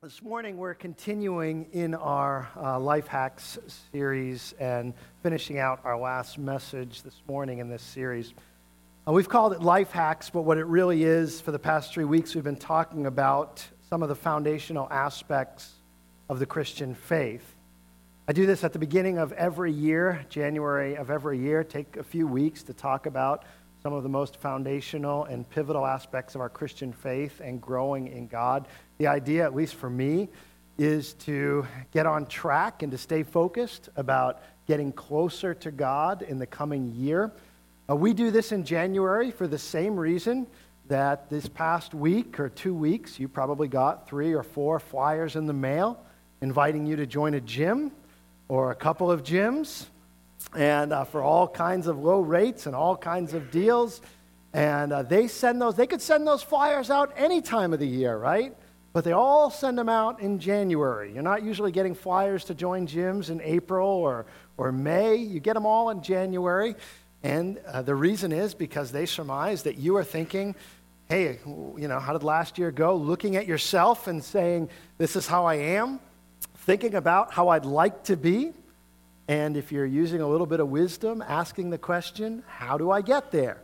This morning, we're continuing in our uh, Life Hacks series and finishing out our last message this morning in this series. Uh, we've called it Life Hacks, but what it really is, for the past three weeks, we've been talking about some of the foundational aspects of the Christian faith. I do this at the beginning of every year, January of every year, take a few weeks to talk about some of the most foundational and pivotal aspects of our Christian faith and growing in God. The idea, at least for me, is to get on track and to stay focused about getting closer to God in the coming year. Uh, we do this in January for the same reason that this past week or two weeks, you probably got three or four flyers in the mail inviting you to join a gym or a couple of gyms and uh, for all kinds of low rates and all kinds of deals. And uh, they send those, they could send those flyers out any time of the year, right? but they all send them out in January. You're not usually getting flyers to join gyms in April or, or May. You get them all in January. And uh, the reason is because they surmise that you are thinking, hey, you know, how did last year go? Looking at yourself and saying, this is how I am, thinking about how I'd like to be. And if you're using a little bit of wisdom, asking the question, how do I get there?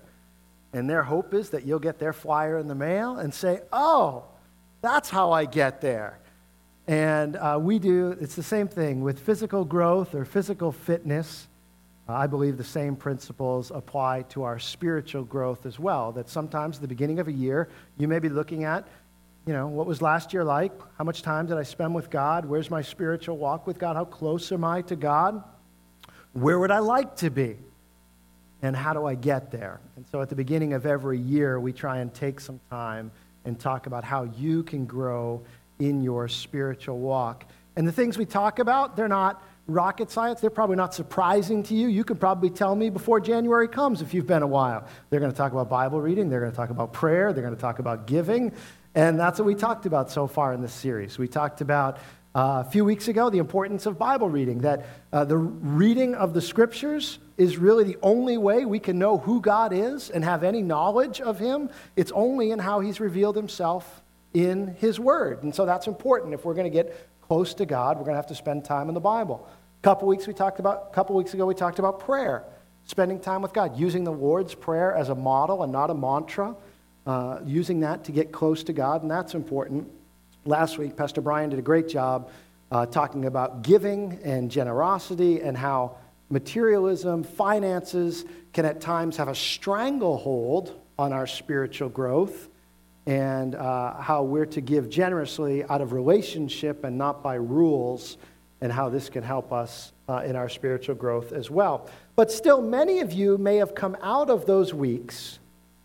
And their hope is that you'll get their flyer in the mail and say, oh, that's how I get there. And uh, we do, it's the same thing with physical growth or physical fitness. Uh, I believe the same principles apply to our spiritual growth as well. That sometimes at the beginning of a year, you may be looking at, you know, what was last year like? How much time did I spend with God? Where's my spiritual walk with God? How close am I to God? Where would I like to be? And how do I get there? And so at the beginning of every year, we try and take some time and talk about how you can grow in your spiritual walk. And the things we talk about, they're not rocket science. They're probably not surprising to you. You can probably tell me before January comes if you've been a while. They're going to talk about Bible reading, they're going to talk about prayer, they're going to talk about giving. And that's what we talked about so far in this series. We talked about uh, a few weeks ago the importance of Bible reading, that uh, the reading of the scriptures is really the only way we can know who God is and have any knowledge of Him. It's only in how He's revealed Himself in His Word. And so that's important. If we're going to get close to God, we're going to have to spend time in the Bible. A couple weeks we talked about, a couple weeks ago we talked about prayer, spending time with God, using the Lord's Prayer as a model and not a mantra, uh, using that to get close to God, and that's important. Last week, Pastor Brian did a great job uh, talking about giving and generosity and how materialism, finances can at times have a stranglehold on our spiritual growth, and uh, how we're to give generously out of relationship and not by rules, and how this can help us uh, in our spiritual growth as well. But still, many of you may have come out of those weeks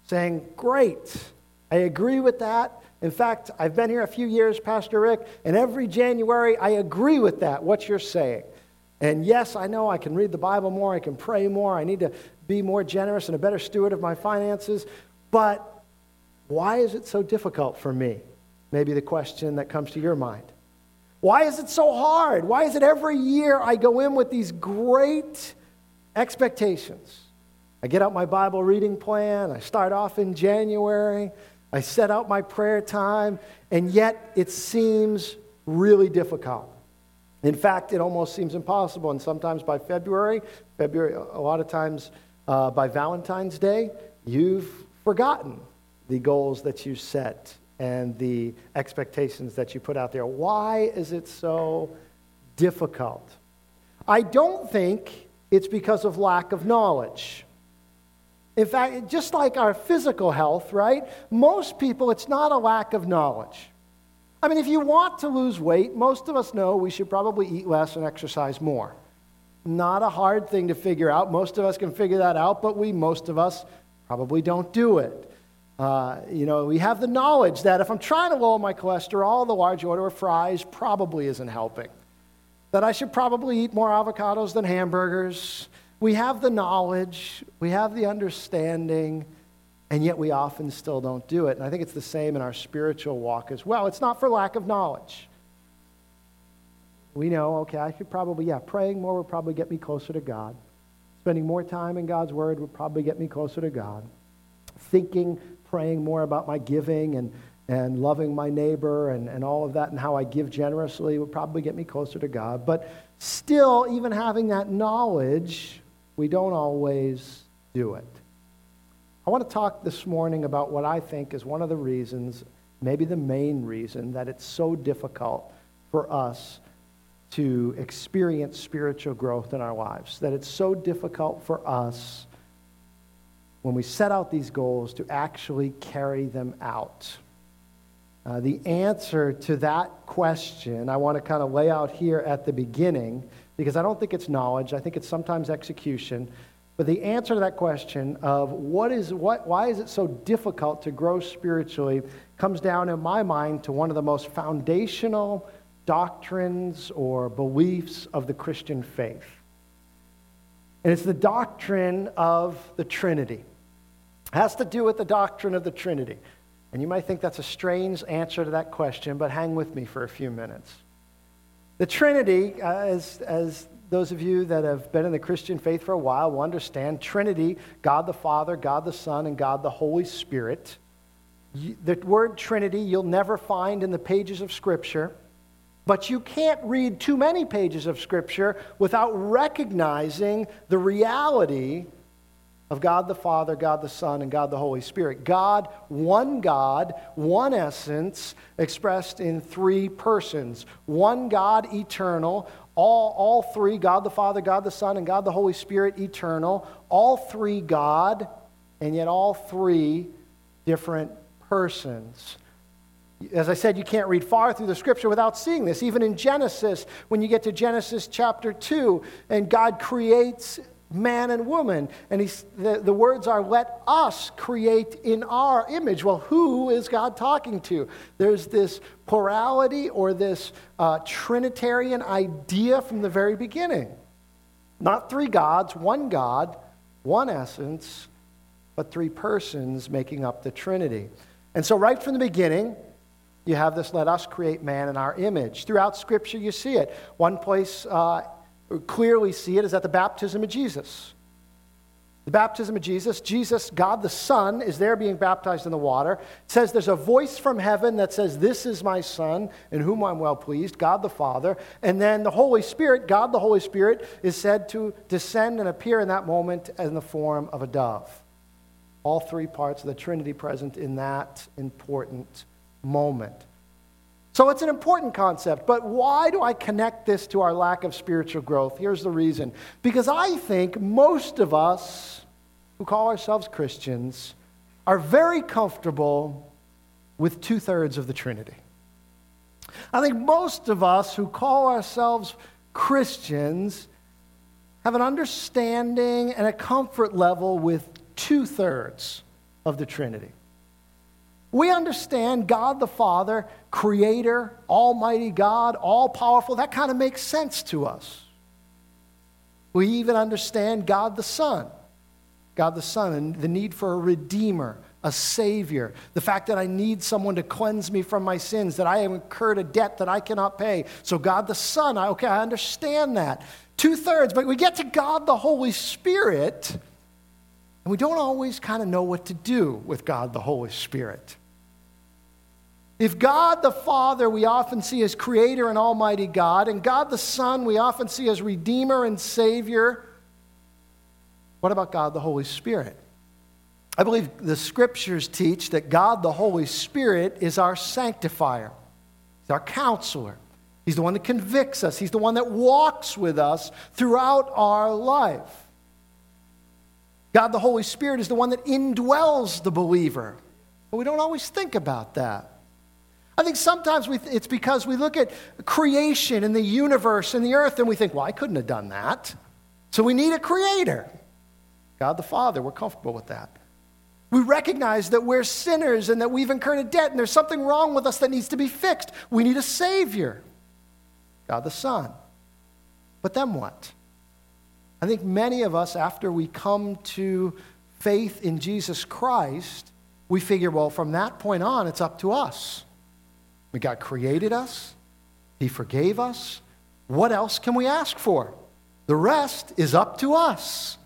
saying, Great, I agree with that. In fact, I've been here a few years, Pastor Rick, and every January I agree with that, what you're saying. And yes, I know I can read the Bible more, I can pray more, I need to be more generous and a better steward of my finances, but why is it so difficult for me? Maybe the question that comes to your mind. Why is it so hard? Why is it every year I go in with these great expectations? I get out my Bible reading plan, I start off in January, I set out my prayer time, and yet it seems really difficult. In fact, it almost seems impossible. And sometimes by February, February, a lot of times uh, by Valentine's Day, you've forgotten the goals that you set and the expectations that you put out there. Why is it so difficult? I don't think it's because of lack of knowledge. In fact, just like our physical health, right? Most people, it's not a lack of knowledge. I mean, if you want to lose weight, most of us know we should probably eat less and exercise more. Not a hard thing to figure out. Most of us can figure that out, but we, most of us, probably don't do it. Uh, you know, we have the knowledge that if I'm trying to lower my cholesterol, the large order of fries probably isn't helping. That I should probably eat more avocados than hamburgers. We have the knowledge, we have the understanding and yet we often still don't do it. And I think it's the same in our spiritual walk as well. It's not for lack of knowledge. We know, okay, I should probably, yeah, praying more would probably get me closer to God. Spending more time in God's Word would probably get me closer to God. Thinking, praying more about my giving and, and loving my neighbor and, and all of that and how I give generously would probably get me closer to God. But still, even having that knowledge, we don't always do it. I want to talk this morning about what I think is one of the reasons, maybe the main reason, that it's so difficult for us to experience spiritual growth in our lives. That it's so difficult for us when we set out these goals to actually carry them out. Uh, the answer to that question I want to kind of lay out here at the beginning because I don't think it's knowledge, I think it's sometimes execution. But the answer to that question of what is, what, why is it so difficult to grow spiritually comes down in my mind to one of the most foundational doctrines or beliefs of the Christian faith. And it's the doctrine of the Trinity. It has to do with the doctrine of the Trinity. And you might think that's a strange answer to that question, but hang with me for a few minutes. The Trinity, uh, as, as those of you that have been in the Christian faith for a while will understand Trinity, God the Father, God the Son, and God the Holy Spirit. The word Trinity you'll never find in the pages of Scripture, but you can't read too many pages of Scripture without recognizing the reality of God the Father, God the Son, and God the Holy Spirit. God, one God, one essence, expressed in three persons. One God, eternal. All, all three, God the Father, God the Son, and God the Holy Spirit, eternal. All three God, and yet all three different persons. As I said, you can't read far through the scripture without seeing this. Even in Genesis, when you get to Genesis chapter 2, and God creates man and woman. And he's, the, the words are, let us create in our image. Well, who is God talking to? There's this plurality or this uh, Trinitarian idea from the very beginning. Not three gods, one God, one essence, but three persons making up the Trinity. And so, right from the beginning, you have this let us create man in our image. Throughout Scripture, you see it. One place, uh, clearly see it is at the baptism of Jesus. The baptism of Jesus, Jesus, God the Son, is there being baptized in the water. It says there's a voice from heaven that says, This is my Son, in whom I'm well pleased, God the Father. And then the Holy Spirit, God the Holy Spirit, is said to descend and appear in that moment in the form of a dove. All three parts of the Trinity present in that important moment. So it's an important concept, but why do I connect this to our lack of spiritual growth? Here's the reason. Because I think most of us who call ourselves Christians are very comfortable with two thirds of the Trinity. I think most of us who call ourselves Christians have an understanding and a comfort level with two thirds of the Trinity. We understand God the Father, Creator, Almighty God, all powerful. That kind of makes sense to us. We even understand God the Son, God the Son, and the need for a Redeemer, a Savior, the fact that I need someone to cleanse me from my sins, that I have incurred a debt that I cannot pay. So, God the Son, I, okay, I understand that. Two thirds, but we get to God the Holy Spirit, and we don't always kind of know what to do with God the Holy Spirit. If God the Father we often see as creator and almighty God, and God the Son we often see as redeemer and savior, what about God the Holy Spirit? I believe the scriptures teach that God the Holy Spirit is our sanctifier, He's our counselor. He's the one that convicts us, He's the one that walks with us throughout our life. God the Holy Spirit is the one that indwells the believer. But we don't always think about that. I think sometimes we, it's because we look at creation and the universe and the earth and we think, well, I couldn't have done that. So we need a creator. God the Father, we're comfortable with that. We recognize that we're sinners and that we've incurred a debt and there's something wrong with us that needs to be fixed. We need a Savior. God the Son. But then what? I think many of us, after we come to faith in Jesus Christ, we figure, well, from that point on, it's up to us. We God created us, He forgave us. What else can we ask for? The rest is up to us.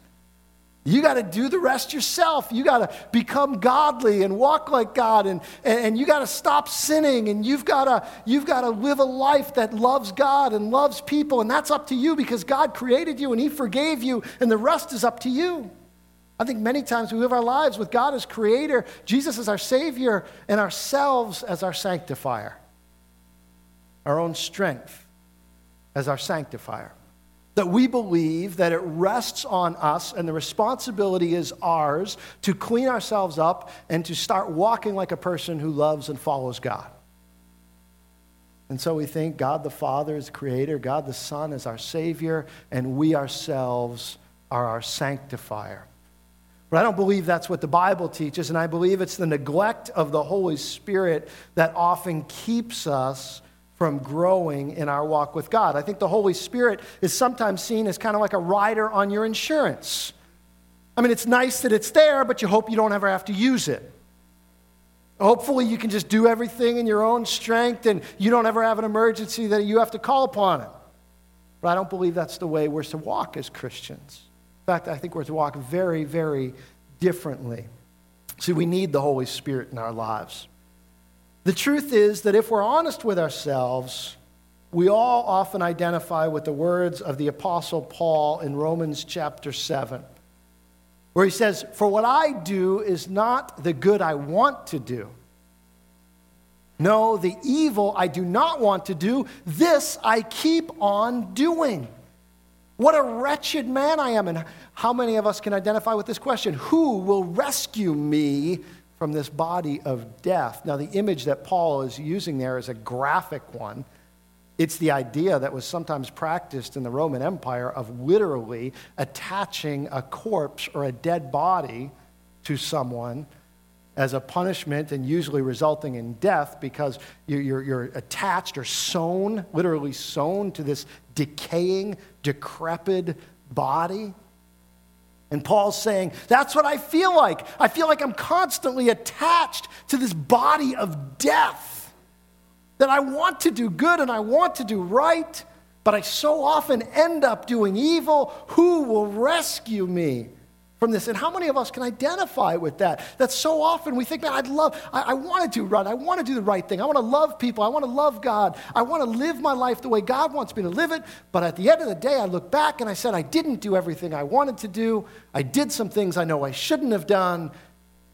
You got to do the rest yourself. You got to become godly and walk like God, and, and, and you got to stop sinning, and you've got to you've got to live a life that loves God and loves people, and that's up to you because God created you and He forgave you, and the rest is up to you. I think many times we live our lives with God as creator, Jesus as our Savior, and ourselves as our sanctifier, our own strength as our sanctifier that we believe that it rests on us and the responsibility is ours to clean ourselves up and to start walking like a person who loves and follows God. And so we think God the Father is creator, God the Son is our Savior, and we ourselves are our sanctifier. But I don't believe that's what the Bible teaches, and I believe it's the neglect of the Holy Spirit that often keeps us from growing in our walk with God. I think the Holy Spirit is sometimes seen as kind of like a rider on your insurance. I mean, it's nice that it's there, but you hope you don't ever have to use it. Hopefully, you can just do everything in your own strength and you don't ever have an emergency that you have to call upon it. But I don't believe that's the way we're to walk as Christians. In fact, I think we're to walk very, very differently. See, we need the Holy Spirit in our lives. The truth is that if we're honest with ourselves, we all often identify with the words of the Apostle Paul in Romans chapter 7, where he says, For what I do is not the good I want to do. No, the evil I do not want to do, this I keep on doing. What a wretched man I am. And how many of us can identify with this question? Who will rescue me from this body of death. Now, the image that Paul is using there is a graphic one. It's the idea that was sometimes practiced in the Roman Empire of literally attaching a corpse or a dead body to someone as a punishment and usually resulting in death because you're, attached or sewn, literally sewn to this decaying, decrepit body. And Paul's saying, That's what I feel like. I feel like I'm constantly attached to this body of death. That I want to do good and I want to do right, but I so often end up doing evil. Who will rescue me? From this. And how many of us can identify with that? That so often we think, man, I'd love, I, I want to do right. I want to do the right thing. I want to love people. I want to love God. I want to live my life the way God wants me to live it. But at the end of the day, I look back and I said, I didn't do everything I wanted to do. I did some things I know I shouldn't have done.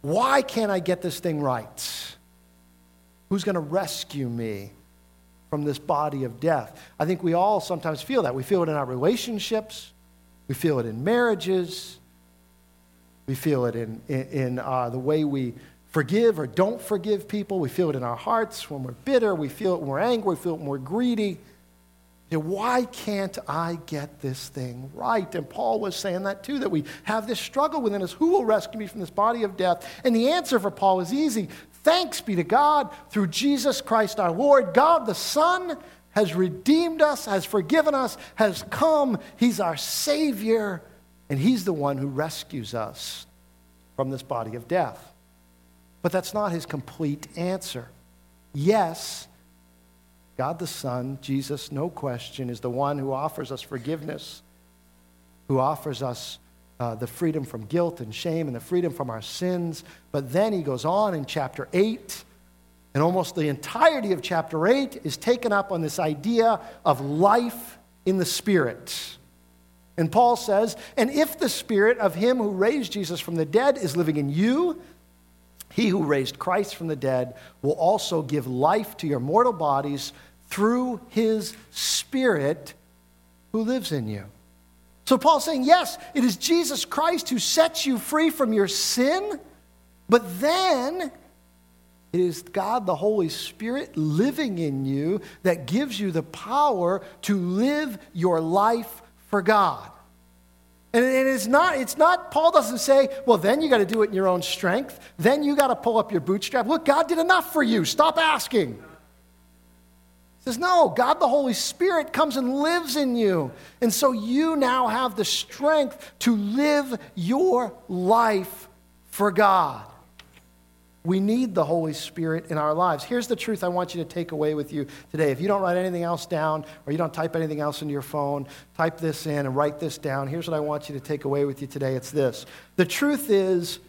Why can't I get this thing right? Who's going to rescue me? From this body of death. I think we all sometimes feel that. We feel it in our relationships, we feel it in marriages, we feel it in, in, in uh, the way we forgive or don't forgive people. We feel it in our hearts when we're bitter. We feel it when we're angry. We feel it when we're greedy. Why can't I get this thing right? And Paul was saying that too, that we have this struggle within us. Who will rescue me from this body of death? And the answer for Paul is easy. Thanks be to God through Jesus Christ our Lord. God the Son has redeemed us, has forgiven us, has come. He's our Savior. And He's the one who rescues us from this body of death. But that's not His complete answer. Yes, God the Son, Jesus, no question, is the one who offers us forgiveness, who offers us uh, the freedom from guilt and shame and the freedom from our sins. But then he goes on in chapter 8, and almost the entirety of chapter 8 is taken up on this idea of life in the Spirit. And Paul says, And if the spirit of him who raised Jesus from the dead is living in you, he who raised Christ from the dead will also give life to your mortal bodies through his spirit who lives in you. So Paul's saying, yes, it is Jesus Christ who sets you free from your sin, but then it is God, the Holy Spirit, living in you that gives you the power to live your life for God. And it's not, it's not, Paul doesn't say, well, then you got to do it in your own strength. Then you got to pull up your bootstrap. Look, God did enough for you. Stop asking. He says, no, God the Holy Spirit comes and lives in you. And so you now have the strength to live your life for God. We need the Holy Spirit in our lives. Here's the truth I want you to take away with you today. If you don't write anything else down or you don't type anything else into your phone, type this in and write this down. Here's what I want you to take away with you today it's this. The truth is,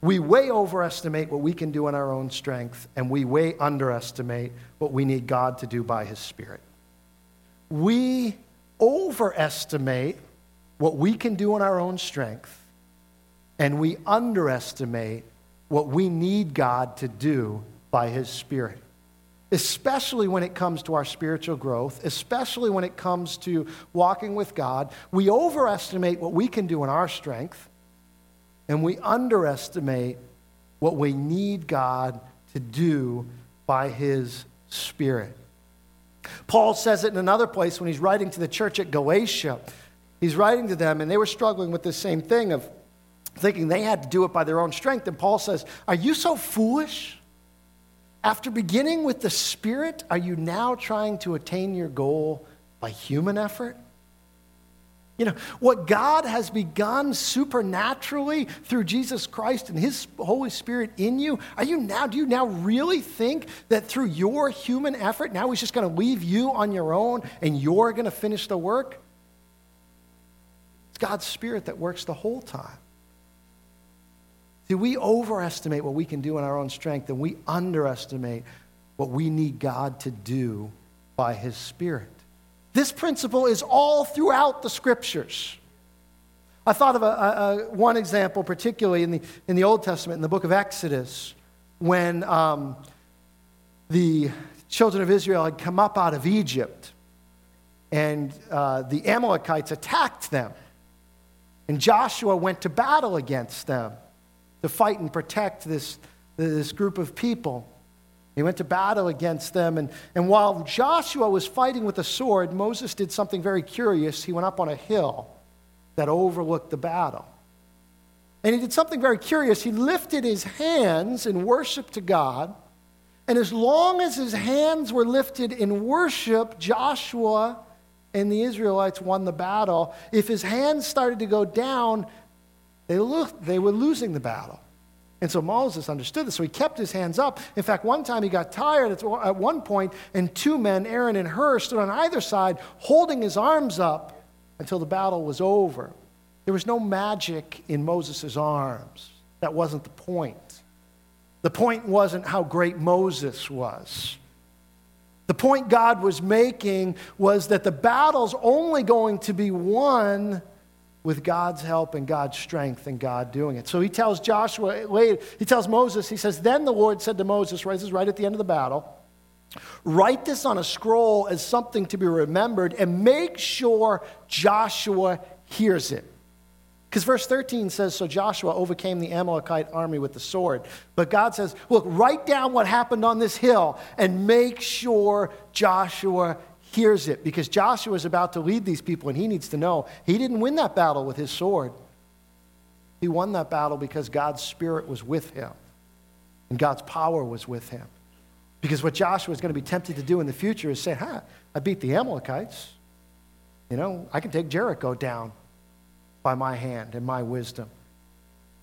we way overestimate what we can do in our own strength, and we way underestimate what we need God to do by His Spirit. We overestimate what we can do in our own strength, and we underestimate what we need God to do by His Spirit. Especially when it comes to our spiritual growth, especially when it comes to walking with God, we overestimate what we can do in our strength, and we underestimate what we need God to do by His Spirit. Paul says it in another place when he's writing to the church at Galatia. He's writing to them, and they were struggling with the same thing of thinking they had to do it by their own strength. And Paul says, Are you so foolish? After beginning with the Spirit, are you now trying to attain your goal by human effort? You know, what God has begun supernaturally through Jesus Christ and His Holy Spirit in you, are you now, do you now really think that through your human effort, now He's just going to leave you on your own and you're going to finish the work? It's God's Spirit that works the whole time. See, we overestimate what we can do in our own strength and we underestimate what we need God to do by His Spirit. This principle is all throughout the scriptures. I thought of a, a, a, one example, particularly in the, in the Old Testament, in the book of Exodus, when um, the children of Israel had come up out of Egypt and uh, the Amalekites attacked them. And Joshua went to battle against them to fight and protect this, this group of people. He went to battle against them. And, and while Joshua was fighting with a sword, Moses did something very curious. He went up on a hill that overlooked the battle. And he did something very curious. He lifted his hands in worship to God. And as long as his hands were lifted in worship, Joshua and the Israelites won the battle. If his hands started to go down, they, looked, they were losing the battle. And so Moses understood this. So he kept his hands up. In fact, one time he got tired at one point, and two men, Aaron and Hur, stood on either side holding his arms up until the battle was over. There was no magic in Moses' arms. That wasn't the point. The point wasn't how great Moses was. The point God was making was that the battle's only going to be won with God's help and God's strength and God doing it. So he tells Joshua, wait, he tells Moses, he says, Then the Lord said to Moses, right, this is right at the end of the battle, write this on a scroll as something to be remembered and make sure Joshua hears it. Because verse 13 says, So Joshua overcame the Amalekite army with the sword. But God says, Look, write down what happened on this hill and make sure Joshua hears it because Joshua is about to lead these people and he needs to know he didn't win that battle with his sword. He won that battle because God's Spirit was with him and God's power was with him. Because what Joshua is going to be tempted to do in the future is say, huh, I beat the Amalekites. You know, I can take Jericho down by my hand and my wisdom.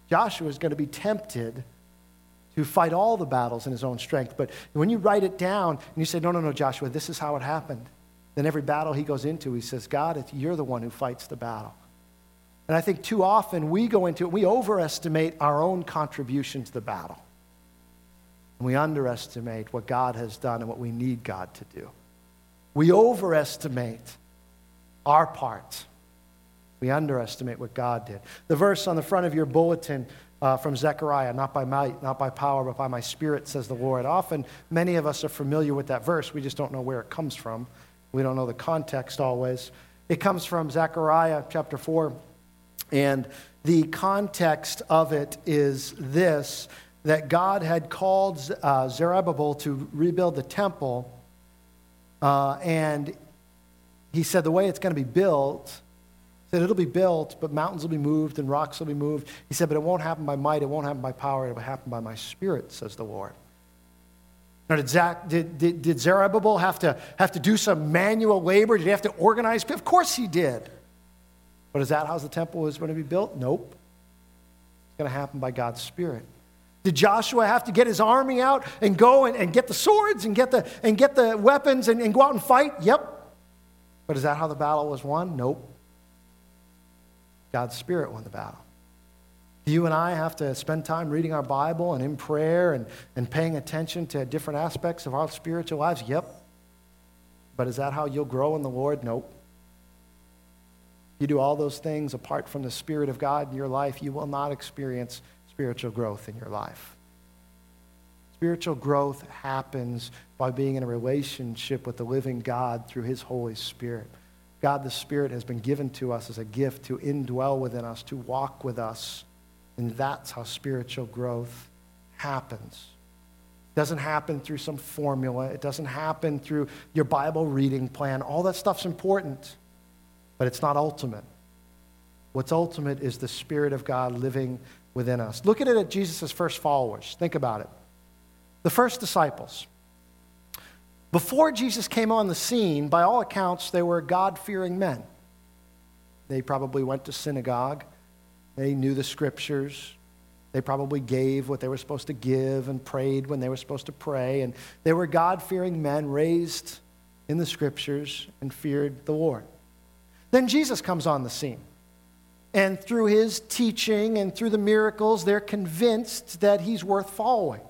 Joshua is going to be tempted to fight all the battles in his own strength. But when you write it down and you say, no, no, no, Joshua, this is how it happened. Then every battle he goes into, he says, God, you're the one who fights the battle. And I think too often we go into it, we overestimate our own contribution to the battle. And we underestimate what God has done and what we need God to do. We overestimate our part. We underestimate what God did. The verse on the front of your bulletin uh, from Zechariah, not by might, not by power, but by my spirit, says the Lord. Often, many of us are familiar with that verse. We just don't know where it comes from. We don't know the context always. It comes from Zechariah chapter 4. And the context of it is this that God had called uh, Zerubbabel to rebuild the temple. Uh, and he said the way it's going to be built said it'll be built, but mountains will be moved and rocks will be moved. He said, but it won't happen by might, it won't happen by power, it will happen by my spirit, says the Lord. Now, did, Zach, did, did, did Zerubbabel have to, have to do some manual labor? Did he have to organize? Of course he did. But is that how the temple was going to be built? Nope. It's going to happen by God's Spirit. Did Joshua have to get his army out and go and, and get the swords and get the, and get the weapons and, and go out and fight? Yep. But is that how the battle was won? Nope. God's Spirit won the battle. You and I have to spend time reading our Bible and in prayer and, and paying attention to different aspects of our spiritual lives? Yep. But is that how you'll grow in the Lord? Nope. You do all those things apart from the Spirit of God in your life, you will not experience spiritual growth in your life. Spiritual growth happens by being in a relationship with the living God through His Holy Spirit. God the Spirit has been given to us as a gift to indwell within us, to walk with us. And that's how spiritual growth happens. It doesn't happen through some formula. It doesn't happen through your Bible reading plan. All that stuff's important, but it's not ultimate. What's ultimate is the Spirit of God living within us. Look at it at Jesus' first followers. Think about it. The first disciples. Before Jesus came on the scene, by all accounts, they were God fearing men. They probably went to synagogue, they knew the scriptures. They probably gave what they were supposed to give and prayed when they were supposed to pray. And they were God fearing men raised in the scriptures and feared the Lord. Then Jesus comes on the scene. And through his teaching and through the miracles, they're convinced that he's worth following.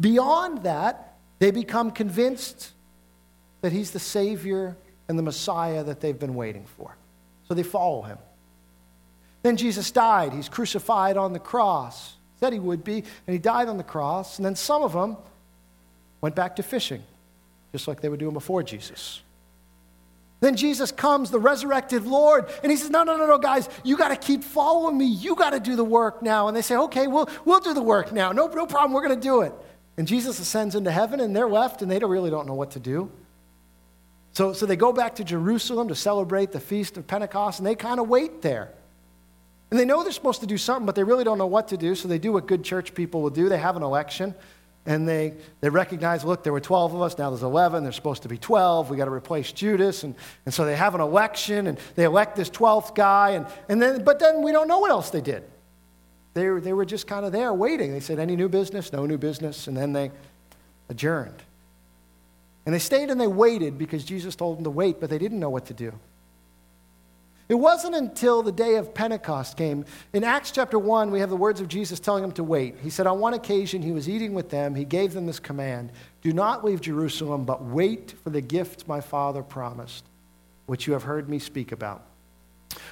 Beyond that, they become convinced that he's the Savior and the Messiah that they've been waiting for. So they follow him. Then Jesus died. He's crucified on the cross. Said he would be, and he died on the cross. And then some of them went back to fishing, just like they were doing before Jesus. Then Jesus comes, the resurrected Lord, and he says, No, no, no, no, guys, you got to keep following me. You got to do the work now. And they say, Okay, we'll, we'll do the work now. No, no problem. We're going to do it. And Jesus ascends into heaven, and they're left, and they don't really don't know what to do. So, so they go back to Jerusalem to celebrate the Feast of Pentecost, and they kind of wait there. And they know they're supposed to do something, but they really don't know what to do, so they do what good church people will do. They have an election, and they, they recognize, look, there were 12 of us, now there's 11, there's supposed to be 12, we got to replace Judas. And, and so they have an election, and they elect this 12th guy, and, and then, but then we don't know what else they did. They, they were just kind of there waiting. They said, Any new business? No new business. And then they adjourned. And they stayed and they waited because Jesus told them to wait, but they didn't know what to do. It wasn't until the day of Pentecost came. In Acts chapter 1, we have the words of Jesus telling them to wait. He said, On one occasion, he was eating with them. He gave them this command Do not leave Jerusalem, but wait for the gift my Father promised, which you have heard me speak about.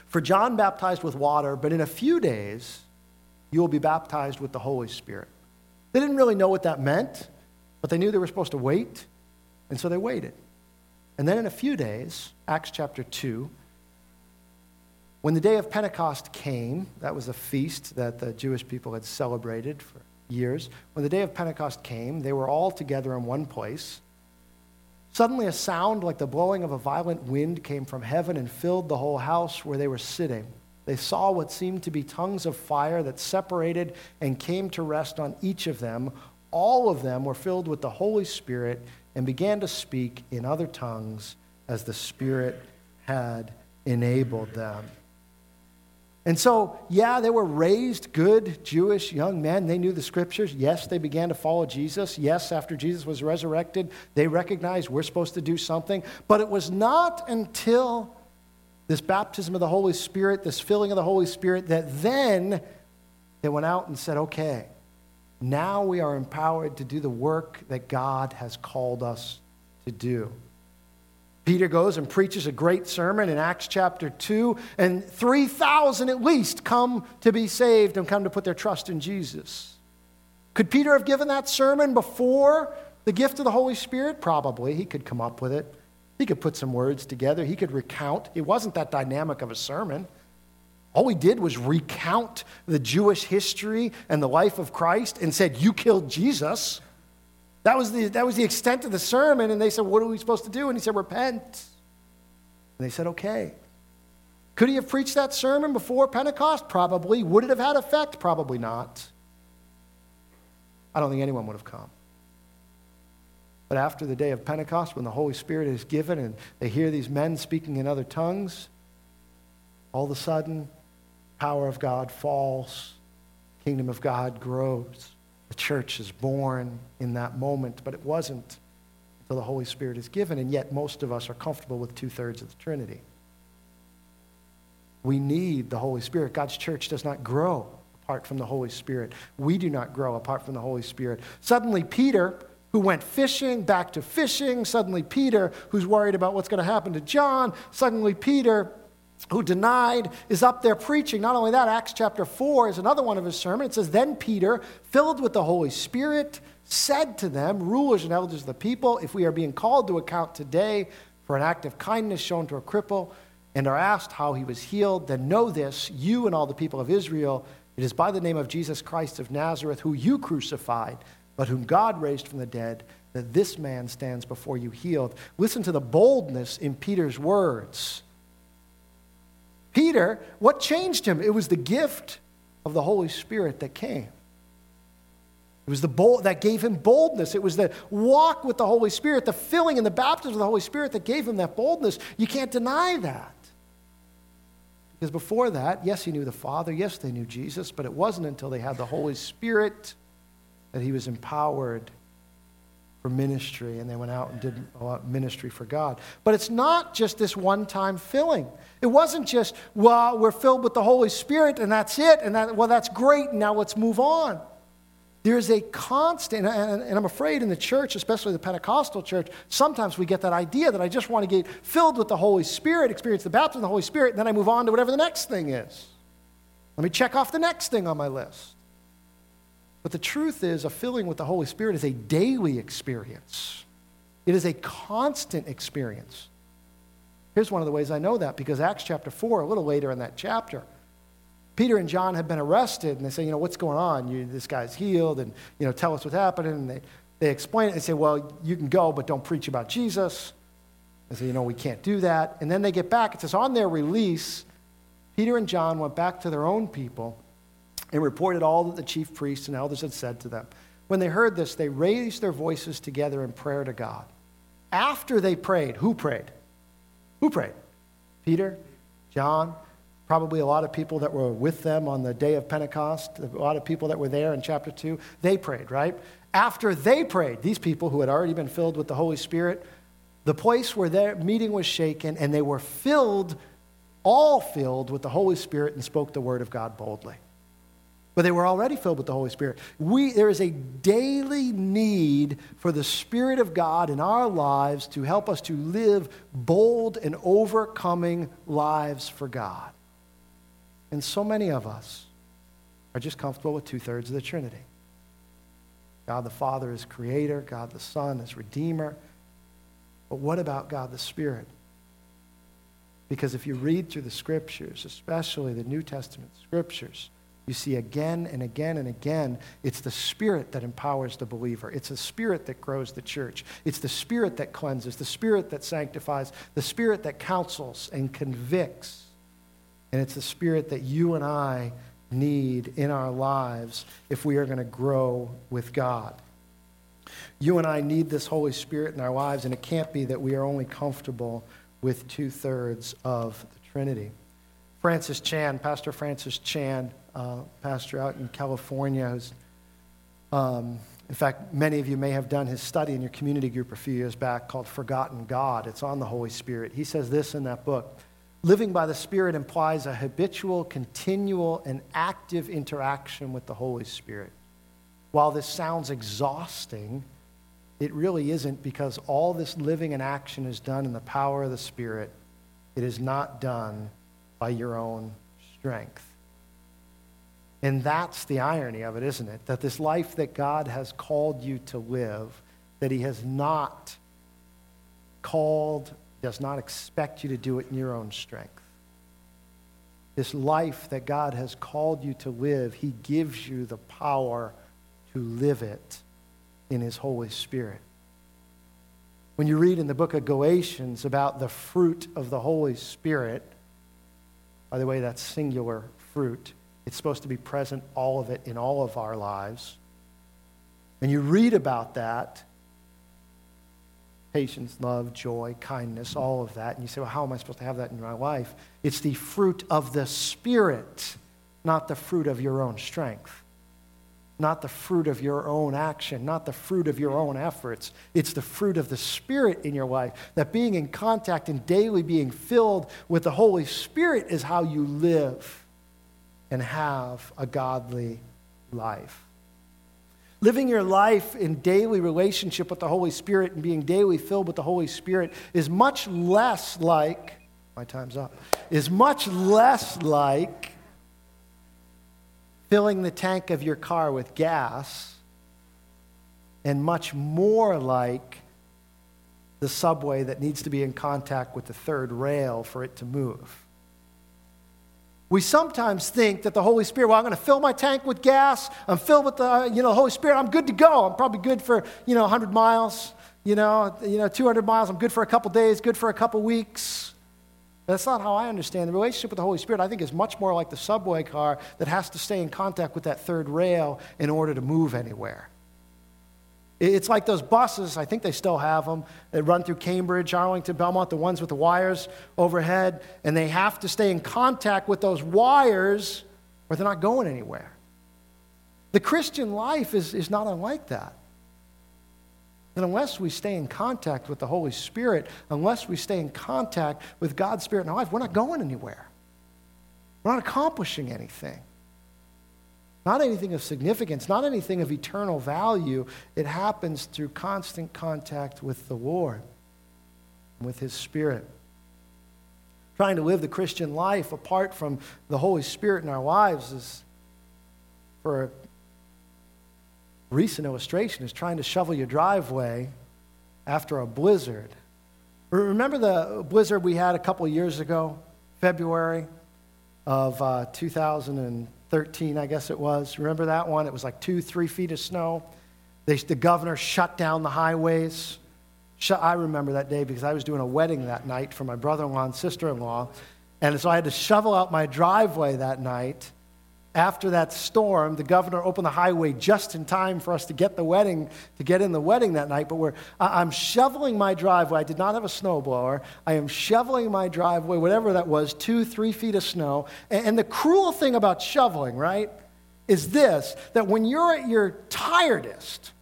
For John baptized with water, but in a few days, you will be baptized with the Holy Spirit. They didn't really know what that meant, but they knew they were supposed to wait, and so they waited. And then in a few days, Acts chapter 2, when the day of Pentecost came, that was a feast that the Jewish people had celebrated for years. When the day of Pentecost came, they were all together in one place. Suddenly, a sound like the blowing of a violent wind came from heaven and filled the whole house where they were sitting. They saw what seemed to be tongues of fire that separated and came to rest on each of them. All of them were filled with the Holy Spirit and began to speak in other tongues as the Spirit had enabled them. And so, yeah, they were raised good Jewish young men. They knew the scriptures. Yes, they began to follow Jesus. Yes, after Jesus was resurrected, they recognized we're supposed to do something. But it was not until this baptism of the Holy Spirit, this filling of the Holy Spirit, that then they went out and said, okay, now we are empowered to do the work that God has called us to do. Peter goes and preaches a great sermon in Acts chapter 2, and 3,000 at least come to be saved and come to put their trust in Jesus. Could Peter have given that sermon before the gift of the Holy Spirit? Probably. He could come up with it. He could put some words together. He could recount. It wasn't that dynamic of a sermon. All he did was recount the Jewish history and the life of Christ and said, You killed Jesus. That was, the, that was the extent of the sermon. And they said, What are we supposed to do? And he said, Repent. And they said, Okay. Could he have preached that sermon before Pentecost? Probably. Would it have had effect? Probably not. I don't think anyone would have come. But after the day of Pentecost, when the Holy Spirit is given and they hear these men speaking in other tongues, all of a sudden, power of God falls kingdom of God grows. The church is born in that moment, but it wasn't until the Holy Spirit is given, and yet most of us are comfortable with two thirds of the Trinity. We need the Holy Spirit. God's church does not grow apart from the Holy Spirit. We do not grow apart from the Holy Spirit. Suddenly, Peter, who went fishing, back to fishing. Suddenly, Peter, who's worried about what's going to happen to John. Suddenly, Peter, who denied, is up there preaching. Not only that, Acts chapter 4 is another one of his sermons. It says, Then Peter, filled with the Holy Spirit, said to them, rulers and elders of the people, if we are being called to account today for an act of kindness shown to a cripple, and are asked how he was healed, then know this, you and all the people of Israel, it is by the name of Jesus Christ of Nazareth, who you crucified, but whom God raised from the dead, that this man stands before you healed. Listen to the boldness in Peter's words. Peter, what changed him? It was the gift of the Holy Spirit that came. It was the bold, that gave him boldness. It was the walk with the Holy Spirit, the filling and the baptism of the Holy Spirit that gave him that boldness. You can't deny that. Because before that, yes, he knew the Father, yes, they knew Jesus, but it wasn't until they had the Holy Spirit that he was empowered for ministry and they went out and did ministry for God. But it's not just this one time filling. It wasn't just, well, we're filled with the Holy Spirit and that's it, and that, well, that's great, now let's move on. There's a constant, and, I'm afraid in the church, especially the Pentecostal church, sometimes we get that idea that I just want to get filled with the Holy Spirit, experience the baptism of the Holy Spirit, and then I move on to whatever the next thing is. Let me check off the next thing on my list. But the truth is, a filling with the Holy Spirit is a daily experience, it is a constant experience. Here's one of the ways I know that because Acts chapter 4, a little later in that chapter, Peter and John have been arrested, and they say, you know, what's going on? You, this guy's healed, and, you know, tell us what's happening. And they, they explain it and say, well, you can go, but don't preach about Jesus. They say, you know, we can't do that. And then they get back. It says, on their release, Peter and John went back to their own people and reported all that the chief priests and elders had said to them. When they heard this, they raised their voices together in prayer to God. After they prayed, who prayed? Who prayed? Peter, John, probably a lot of people that were with them on the day of Pentecost, a lot of people that were there in chapter 2, they prayed, right? After they prayed, these people who had already been filled with the Holy Spirit, the place where their meeting was shaken and they were filled, all filled with the Holy Spirit and spoke the word of God boldly. But they were already filled with the Holy Spirit. We, there is a daily need for the Spirit of God in our lives to help us to live bold and overcoming lives for God. And so many of us are just comfortable with two thirds of the Trinity. God the Father is creator, God the Son is redeemer. But what about God the Spirit? Because if you read through the scriptures, especially the New Testament scriptures, you see again and again and again, it's the Spirit that empowers the believer. It's the Spirit that grows the church. It's the Spirit that cleanses, the Spirit that sanctifies, the Spirit that counsels and convicts. And it's the spirit that you and I need in our lives if we are going to grow with God. You and I need this Holy Spirit in our lives, and it can't be that we are only comfortable with two thirds of the Trinity. Francis Chan, Pastor Francis Chan, uh, pastor out in California, who's, um, in fact, many of you may have done his study in your community group a few years back called Forgotten God. It's on the Holy Spirit. He says this in that book. Living by the Spirit implies a habitual, continual, and active interaction with the Holy Spirit. While this sounds exhausting, it really isn't because all this living and action is done in the power of the Spirit. It is not done by your own strength. And that's the irony of it, isn't it? That this life that God has called you to live, that He has not called does not expect you to do it in your own strength. This life that God has called you to live, He gives you the power to live it in His Holy Spirit. When you read in the book of Galatians about the fruit of the Holy Spirit, by the way, that's singular fruit. It's supposed to be present, all of it, in all of our lives. And you read about that, patience, love, joy, kindness, all of that. And you say, well, how am I supposed to have that in my life? It's the fruit of the Spirit, not the fruit of your own strength. Not the fruit of your own action, not the fruit of your own efforts. It's the fruit of the Spirit in your life. That being in contact and daily being filled with the Holy Spirit is how you live and have a godly life. Living your life in daily relationship with the Holy Spirit and being daily filled with the Holy Spirit is much less like, my time's up, is much less like filling the tank of your car with gas and much more like the subway that needs to be in contact with the third rail for it to move. We sometimes think that the Holy Spirit, well, I'm going to fill my tank with gas. I'm filled with the, uh, you know, Holy Spirit. I'm good to go. I'm probably good for, you know, 100 miles, you know, you know, 200 miles. I'm good for a couple days, good for a couple weeks. That's not how I understand the relationship with the Holy Spirit. I think is much more like the subway car that has to stay in contact with that third rail in order to move anywhere. It's like those buses, I think they still have them, that run through Cambridge, Arlington, Belmont, the ones with the wires overhead, and they have to stay in contact with those wires or they're not going anywhere. The Christian life is, is not unlike that. And unless we stay in contact with the Holy Spirit, unless we stay in contact with God's Spirit in our life, we're not going anywhere. We're not accomplishing anything. Not anything of significance, not anything of eternal value. It happens through constant contact with the Lord, with His Spirit. Trying to live the Christian life apart from the Holy Spirit in our lives is, for recent illustration, is trying to shovel your driveway after a blizzard. Remember the blizzard we had a couple years ago, February of uh, 2000 13, I guess it was. Remember that one? It was like two, three feet of snow. They, the governor shut down the highways. I remember that day because I was doing a wedding that night for my brother in law and sister in law. And so I had to shovel out my driveway that night after that storm, the governor opened the highway just in time for us to get the wedding, to get in the wedding that night. But we're, I'm shoveling my driveway. I did not have a snowblower. I am shoveling my driveway, whatever that was, two, three feet of snow. And, and the cruel thing about shoveling, right, is this that when you're at your tiredest,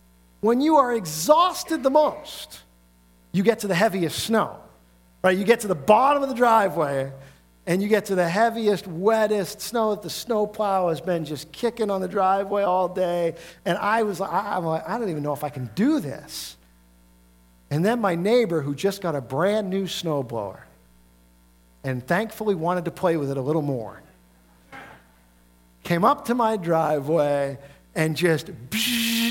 when you are exhausted the most, you get to the heaviest snow, right? You get to the bottom of the driveway and you get to the heaviest, wettest snow that the snowplow has been just kicking on the driveway all day. And I was like, I'm like, I don't even know if I can do this. And then my neighbor, who just got a brand new snowblower and thankfully wanted to play with it a little more, came up to my driveway and just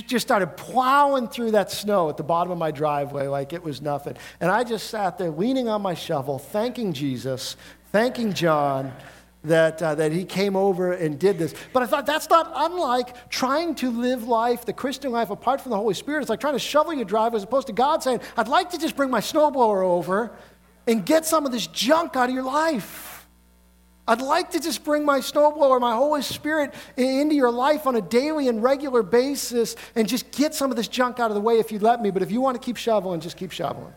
just started plowing through that snow at the bottom of my driveway like it was nothing. And I just sat there leaning on my shovel, thanking Jesus thanking John that, uh, that he came over and did this. But I thought that's not unlike trying to live life, the Christian life, apart from the Holy Spirit. It's like trying to shovel your driveway as opposed to God saying, I'd like to just bring my snowblower over and get some of this junk out of your life. I'd like to just bring my snowblower, my Holy Spirit into your life on a daily and regular basis and just get some of this junk out of the way if you let me. But if you want to keep shoveling, just keep shoveling.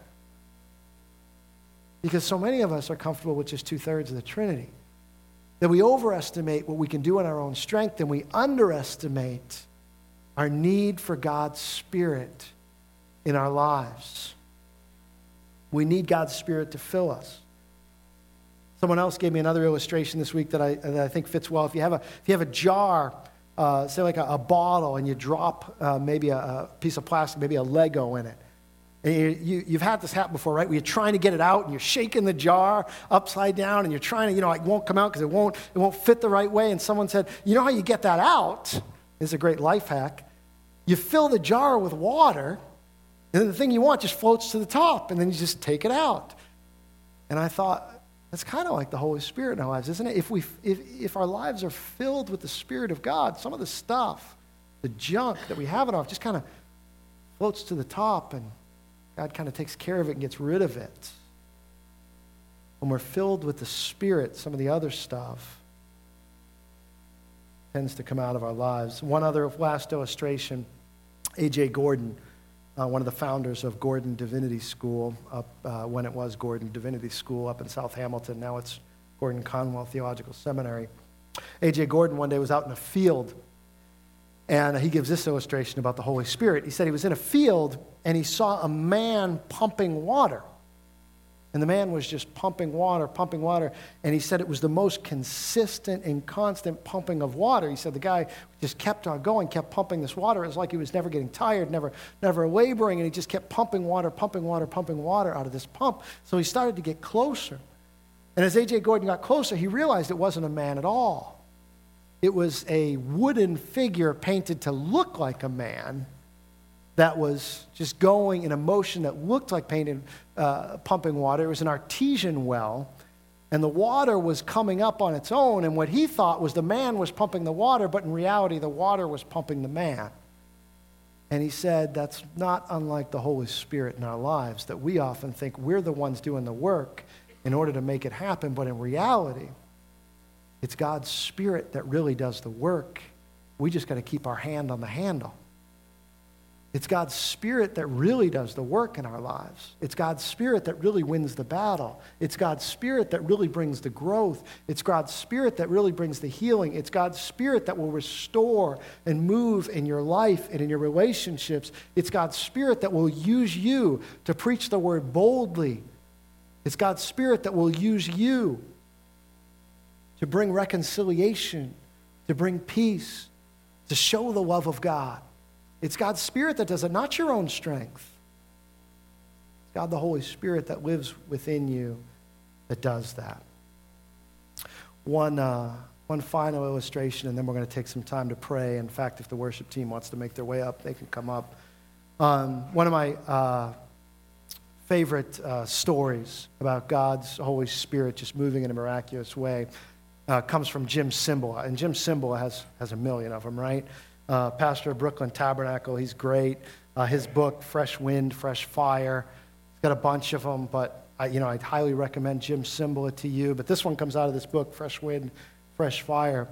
Because so many of us are comfortable with just two thirds of the Trinity. That we overestimate what we can do in our own strength and we underestimate our need for God's Spirit in our lives. We need God's Spirit to fill us. Someone else gave me another illustration this week that I, that I think fits well. If you have a, if you have a jar, uh, say like a, a, bottle, and you drop uh, maybe a, a piece of plastic, maybe a Lego in it, and you, you, have had this happen before, right? Where you're trying to get it out and you're shaking the jar upside down and you're trying to, you know, it won't come out because it won't, it won't fit the right way. And someone said, You know how you get that out? Is a great life hack. You fill the jar with water, and then the thing you want just floats to the top, and then you just take it out. And I thought, that's kind of like the Holy Spirit in our lives, isn't it? If, we, if, if our lives are filled with the Spirit of God, some of the stuff, the junk that we have it off, just kind of floats to the top and God kind of takes care of it and gets rid of it. When we're filled with the Spirit, some of the other stuff tends to come out of our lives. One other last illustration A.J. Gordon, uh, one of the founders of Gordon Divinity School, up uh, when it was Gordon Divinity School up in South Hamilton. Now it's Gordon Conwell Theological Seminary. A.J. Gordon one day was out in a field And he gives this illustration about the Holy Spirit. He said he was in a field and he saw a man pumping water. And the man was just pumping water, pumping water. And he said it was the most consistent and constant pumping of water. He said the guy just kept on going, kept pumping this water. It was like he was never getting tired, never, never laboring. And he just kept pumping water, pumping water, pumping water out of this pump. So he started to get closer. And as A.J. Gordon got closer, he realized it wasn't a man at all. It was a wooden figure painted to look like a man that was just going in a motion that looked like painted, uh, pumping water. It was an artesian well, and the water was coming up on its own. And what he thought was the man was pumping the water, but in reality, the water was pumping the man. And he said that's not unlike the Holy Spirit in our lives, that we often think we're the ones doing the work in order to make it happen, but in reality, it's God's Spirit that really does the work. We just got to keep our hand on the handle. It's God's Spirit that really does the work in our lives. It's God's Spirit that really wins the battle. It's God's Spirit that really brings the growth. It's God's Spirit that really brings the healing. It's God's Spirit that will restore and move in your life and in your relationships. It's God's Spirit that will use you to preach the word boldly. It's God's Spirit that will use you to bring reconciliation, to bring peace, to show the love of God. It's God's Spirit that does it, not your own strength. It's God the Holy Spirit that lives within you that does that. One, uh, one final illustration, and then we're going to take some time to pray. In fact, if the worship team wants to make their way up, they can come up. Um, one of my uh, favorite uh, stories about God's Holy Spirit just moving in a miraculous way uh, comes from Jim Cymbala. And Jim Cymbala has, has a million of them, right? uh, pastor of Brooklyn Tabernacle. He's great. Uh, his book, Fresh Wind, Fresh Fire, he's got a bunch of them, but I, you know, I'd highly recommend Jim Cymbala to you. But this one comes out of this book, Fresh Wind, Fresh Fire.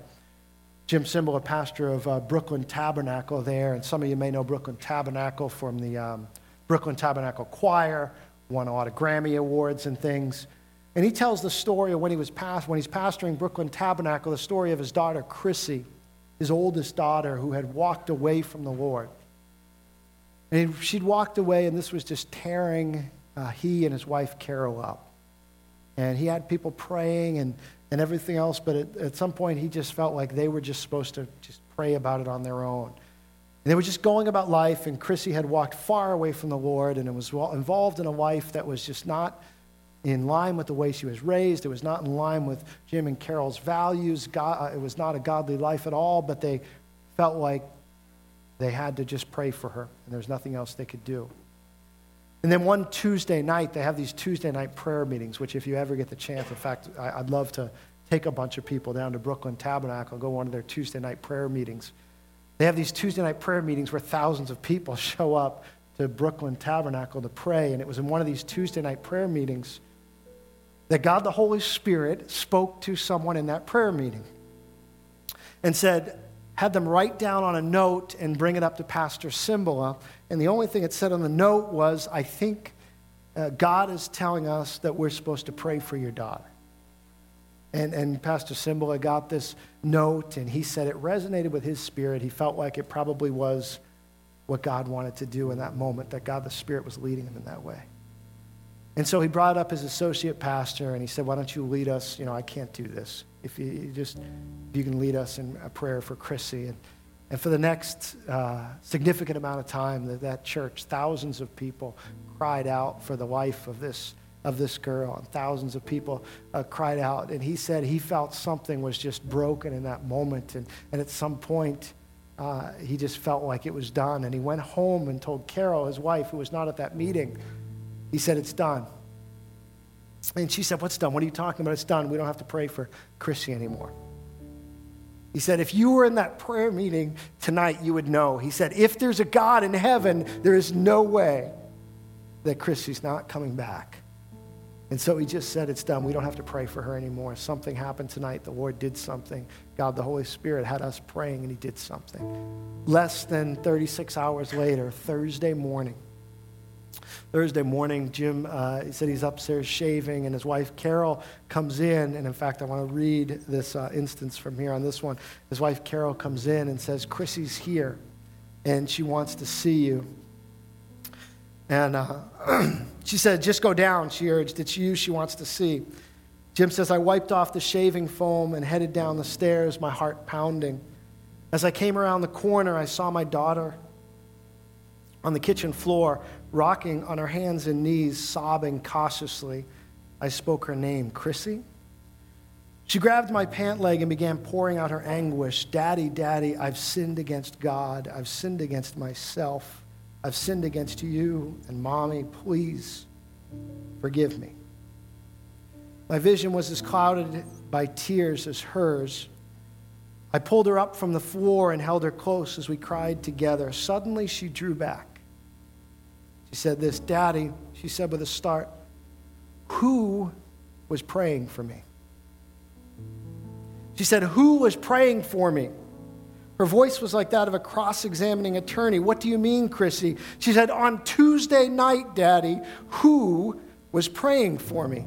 Jim Cymbala, pastor of uh, Brooklyn Tabernacle there, and some of you may know Brooklyn Tabernacle from the um, Brooklyn Tabernacle Choir, won a lot of Grammy Awards and things. And he tells the story of when he was past, when he's pastoring Brooklyn Tabernacle, the story of his daughter Chrissy his oldest daughter who had walked away from the Lord. And she'd walked away, and this was just tearing uh, he and his wife Carol up. And he had people praying and, and everything else, but at, at some point he just felt like they were just supposed to just pray about it on their own. And they were just going about life, and Chrissy had walked far away from the Lord and it was involved in a life that was just not in line with the way she was raised. It was not in line with Jim and Carol's values. God, uh, it was not a godly life at all, but they felt like they had to just pray for her, and there's nothing else they could do. And then one Tuesday night, they have these Tuesday night prayer meetings, which, if you ever get the chance, in fact, I'd love to take a bunch of people down to Brooklyn Tabernacle and go one of their Tuesday night prayer meetings. They have these Tuesday night prayer meetings where thousands of people show up to Brooklyn Tabernacle to pray. And it was in one of these Tuesday night prayer meetings that God the Holy Spirit spoke to someone in that prayer meeting and said, had them write down on a note and bring it up to Pastor Cymbala. And the only thing it said on the note was, I think uh, God is telling us that we're supposed to pray for your daughter. And, and Pastor Cymbala got this note, and he said it resonated with his spirit. He felt like it probably was what God wanted to do in that moment, that God the Spirit was leading him in that way. And so he brought up his associate pastor and he said, Why don't you lead us? You know, I can't do this. If you, just, if you can lead us in a prayer for Chrissy. And, and for the next uh, significant amount of time, that, that church, thousands of people cried out for the life of this, of this girl. And thousands of people uh, cried out. And he said he felt something was just broken in that moment. And, and at some point, uh, he just felt like it was done. And he went home and told Carol, his wife, who was not at that meeting, he said, It's done. And she said, What's done? What are you talking about? It's done. We don't have to pray for Chrissy anymore. He said, If you were in that prayer meeting tonight, you would know. He said, If there's a God in heaven, there is no way that Chrissy's not coming back. And so he just said, It's done. We don't have to pray for her anymore. Something happened tonight. The Lord did something. God, the Holy Spirit, had us praying, and he did something. Less than 36 hours later, Thursday morning, Thursday morning, Jim uh, he said he's upstairs shaving, and his wife Carol comes in. And in fact, I want to read this uh, instance from here on this one. His wife Carol comes in and says, Chrissy's here, and she wants to see you. And uh, she said, Just go down, she urged. It's you she wants to see. Jim says, I wiped off the shaving foam and headed down the stairs, my heart pounding. As I came around the corner, I saw my daughter on the kitchen floor, rocking on her hands and knees, sobbing cautiously. I spoke her name, Chrissy. She grabbed my pant leg and began pouring out her anguish. Daddy, Daddy, I've sinned against God. I've sinned against myself. I've sinned against you and Mommy. Please forgive me. My vision was as clouded by tears as hers. I pulled her up from the floor and held her close as we cried together. Suddenly, she drew back. She said, This, Daddy, she said with a start, who was praying for me? She said, Who was praying for me? Her voice was like that of a cross examining attorney. What do you mean, Chrissy? She said, On Tuesday night, Daddy, who was praying for me?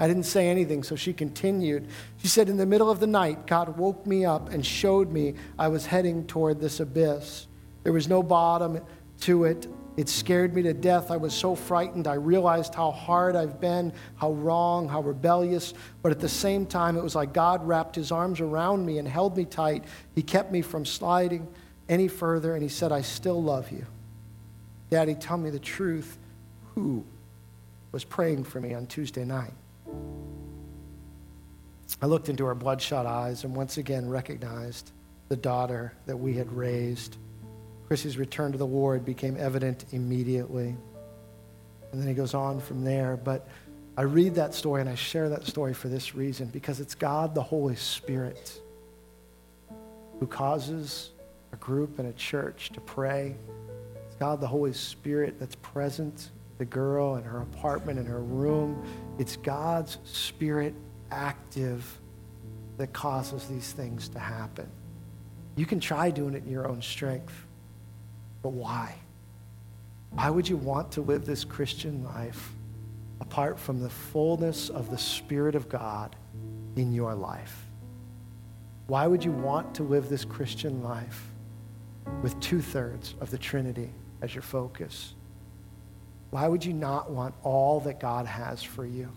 I didn't say anything, so she continued. She said, In the middle of the night, God woke me up and showed me I was heading toward this abyss. There was no bottom to it. It scared me to death. I was so frightened. I realized how hard I've been, how wrong, how rebellious. But at the same time, it was like God wrapped his arms around me and held me tight. He kept me from sliding any further, and he said, I still love you. Daddy, tell me the truth. Who was praying for me on Tuesday night? I looked into her bloodshot eyes and once again recognized the daughter that we had raised. Chrissy's return to the Lord became evident immediately. And then he goes on from there. But I read that story and I share that story for this reason because it's God, the Holy Spirit, who causes a group and a church to pray. It's God, the Holy Spirit, that's present, the girl in her apartment, in her room. It's God's Spirit active that causes these things to happen. You can try doing it in your own strength. But why? Why would you want to live this Christian life apart from the fullness of the Spirit of God in your life? Why would you want to live this Christian life with two thirds of the Trinity as your focus? Why would you not want all that God has for you?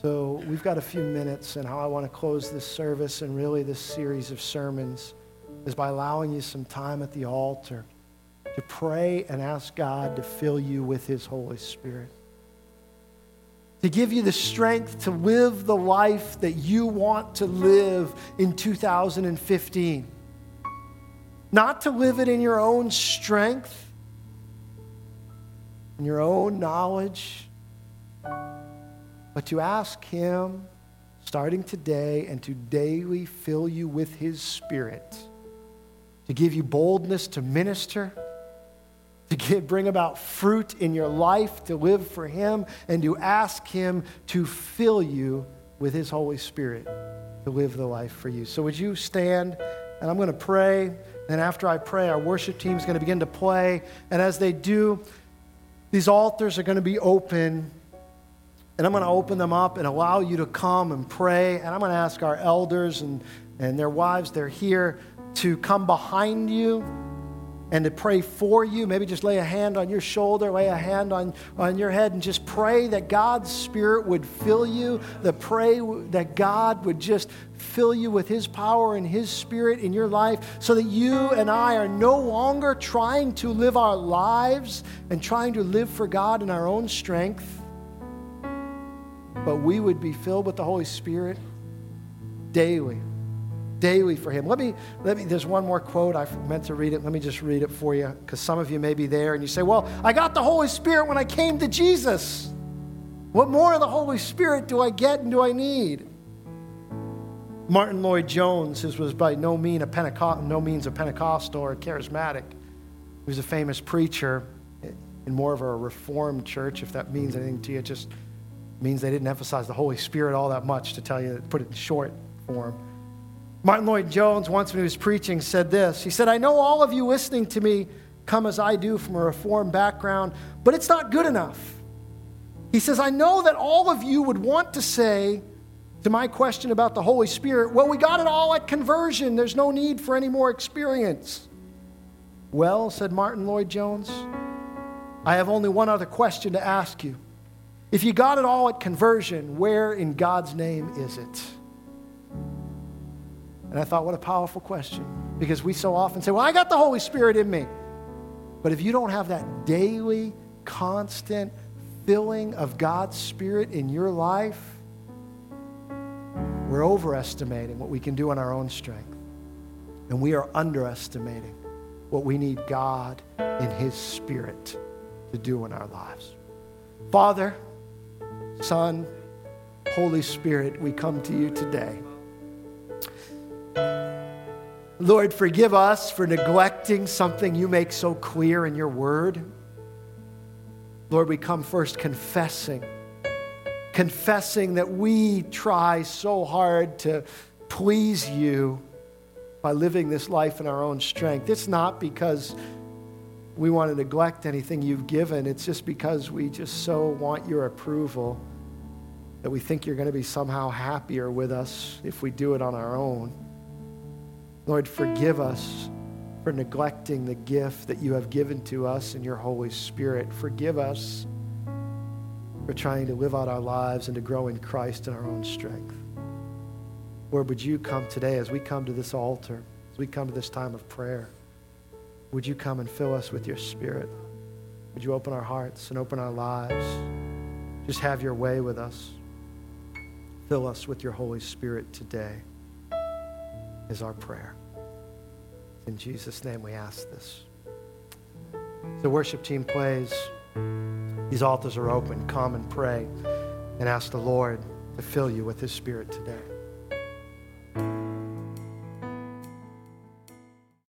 So, we've got a few minutes, and how I want to close this service and really this series of sermons is by allowing you some time at the altar to pray and ask God to fill you with His Holy Spirit. To give you the strength to live the life that you want to live in 2015. Not to live it in your own strength, in your own knowledge, but to ask Him, starting today, and to daily fill you with His Spirit to give you boldness to minister, to bring about fruit in your life, to live for Him, and to ask Him to fill you with His Holy Spirit to live the life for you. So, would you stand? And I'm going to pray. And after I pray, our worship team is going to begin to play. And as they do, these altars are going to be open. And I'm going to open them up and allow you to come and pray. And I'm going to ask our elders and, and their wives, they're here to come behind you and to pray for you. Maybe just lay a hand on your shoulder, lay a hand on, on your head, and just pray that God's Spirit would fill you. The pray that God would just fill you with His power and His Spirit in your life so that you and I are no longer trying to live our lives and trying to live for God in our own strength, but we would be filled with the Holy Spirit daily daily for him. Let me, let me, there's one more quote. I meant to read it. Let me just read it for you because some of you may be there and you say, well, I got the Holy Spirit when I came to Jesus. What more of the Holy Spirit do I get and do I need? Martyn Lloyd-Jones, his was by no, a no means a Pentecostal or a charismatic. He was a famous preacher in more of a reformed church, if that means anything to you. It just means they didn't emphasize the Holy Spirit all that much to tell you, put it in short form. Martyn Lloyd-Jones, once when he was preaching, said this. He said, I know all of you listening to me come as I do from a reformed background, but it's not good enough. He says, I know that all of you would want to say to my question about the Holy Spirit, well, we got it all at conversion. There's no need for any more experience. Well, said Martyn Lloyd-Jones, I have only one other question to ask you. If you got it all at conversion, where in God's name is it? And I thought, what a powerful question. Because we so often say, well, I got the Holy Spirit in me. But if you don't have that daily, constant filling of God's Spirit in your life, we're overestimating what we can do in our own strength. And we are underestimating what we need God in His Spirit to do in our lives. Father, Son, Holy Spirit, we come to you today. Lord, forgive us for neglecting something you make so clear in your word. Lord, we come first confessing, confessing that we try so hard to please you by living this life in our own strength. It's not because we want to neglect anything you've given, it's just because we just so want your approval that we think you're going to be somehow happier with us if we do it on our own. Lord, forgive us for neglecting the gift that you have given to us in your Holy Spirit. Forgive us for trying to live out our lives and to grow in Christ in our own strength. Lord, would you come today as we come to this altar, as we come to this time of prayer? Would you come and fill us with your Spirit? Would you open our hearts and open our lives? Just have your way with us. Fill us with your Holy Spirit today is our prayer. In Jesus' name we ask this. The worship team plays. These altars are open. Come and pray and ask the Lord to fill you with his spirit today.